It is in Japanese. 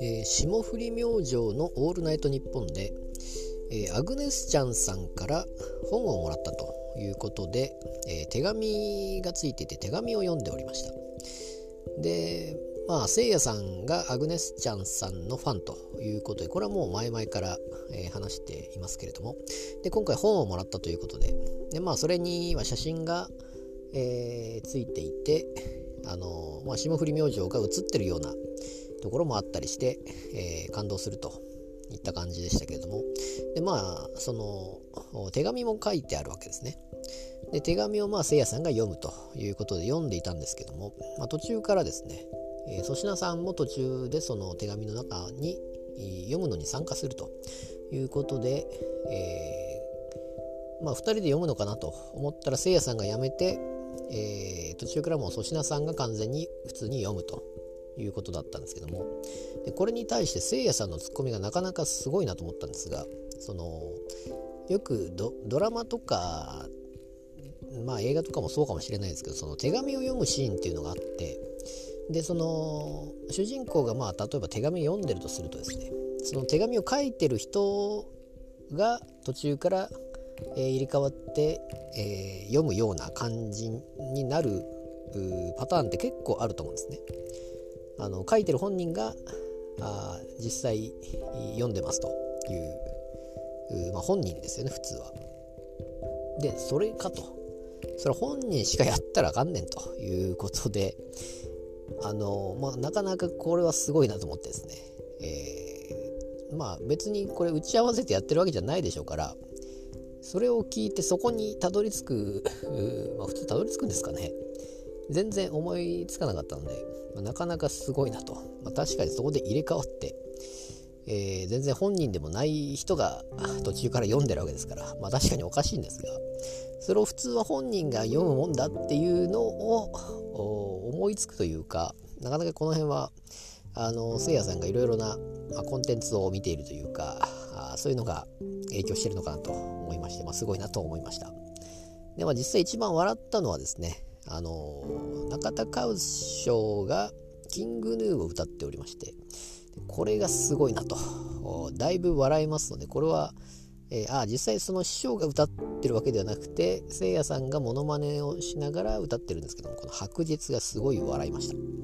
えー、霜降り明星の「オールナイトニッポンで」えー、アグネスちゃんさんから本をもらったということで、えー、手紙がついていて手紙を読んでおりました。でまあせいやさんがアグネスちゃんさんのファンということでこれはもう前々から、え話していますけれども。で今回本をもらったということで。でまあそれには写真が、えついていてあの、まあ、霜降り明星が写ってるようなところもあったりして、えー、感動するといった感じでしたけれども。でまあその手紙も書いてあるわけですね。で手紙をまあせいやさんが読むということで読んでいたんですけども、まあ、途中からですね粗品、えー、さんも途中でその手紙の中に読むのに参加するということで、えー、まあ、2人で読むのかなと思ったらせいやさんが辞めて、えー、途中からもう粗品さんが完全に普通に読むということだったんですけども。でこれに対してせいやさんのツッコミがなかなかすごいなと思ったんですがそのよくドラマとかまあ映画とかもそうかもしれないですけどその手紙を読むシーンっていうのがあってでその主人公がまあ例えば手紙読んでるとするとですねその手紙を書いてる人が途中から、えー、入れ替わって、えー、読むような感じになるパターンって結構あると思うんですね。あの書いてる本人があ実際読んでますという、まあ、本人ですよね普通は。でそれかとそれ本人しかやったらあかんねんということであの、まあ、なかなかこれはすごいなと思ってですね、えー、まあ別にこれ打ち合わせてやってるわけじゃないでしょうからそれを聞いてそこにたどり着く、まあ、普通たどり着くんですかね。全然思いつかなかったので、まあ、なかなかすごいなと、まあ、確かにそこで入れ替わって、えー、全然本人でもない人が 途中から読んでるわけですから、まあ、確かにおかしいんですがそれを普通は本人が読むもんだっていうのを思いつくというかなかなかこの辺はあのせいやさんがいろいろなコンテンツを見ているというかあそういうのが影響してるのかなと思いまして、まあ、すごいなと思いました。で、まあ、実際一番笑ったのはですねあの中田カウス賞がキングヌーを歌っておりましてこれがすごいなと。だいぶ笑えますのでこれは、えー、あ実際その師匠が歌ってるわけではなくてせいやさんがモノマネをしながら歌ってるんですけどもこの白日がすごい笑いました。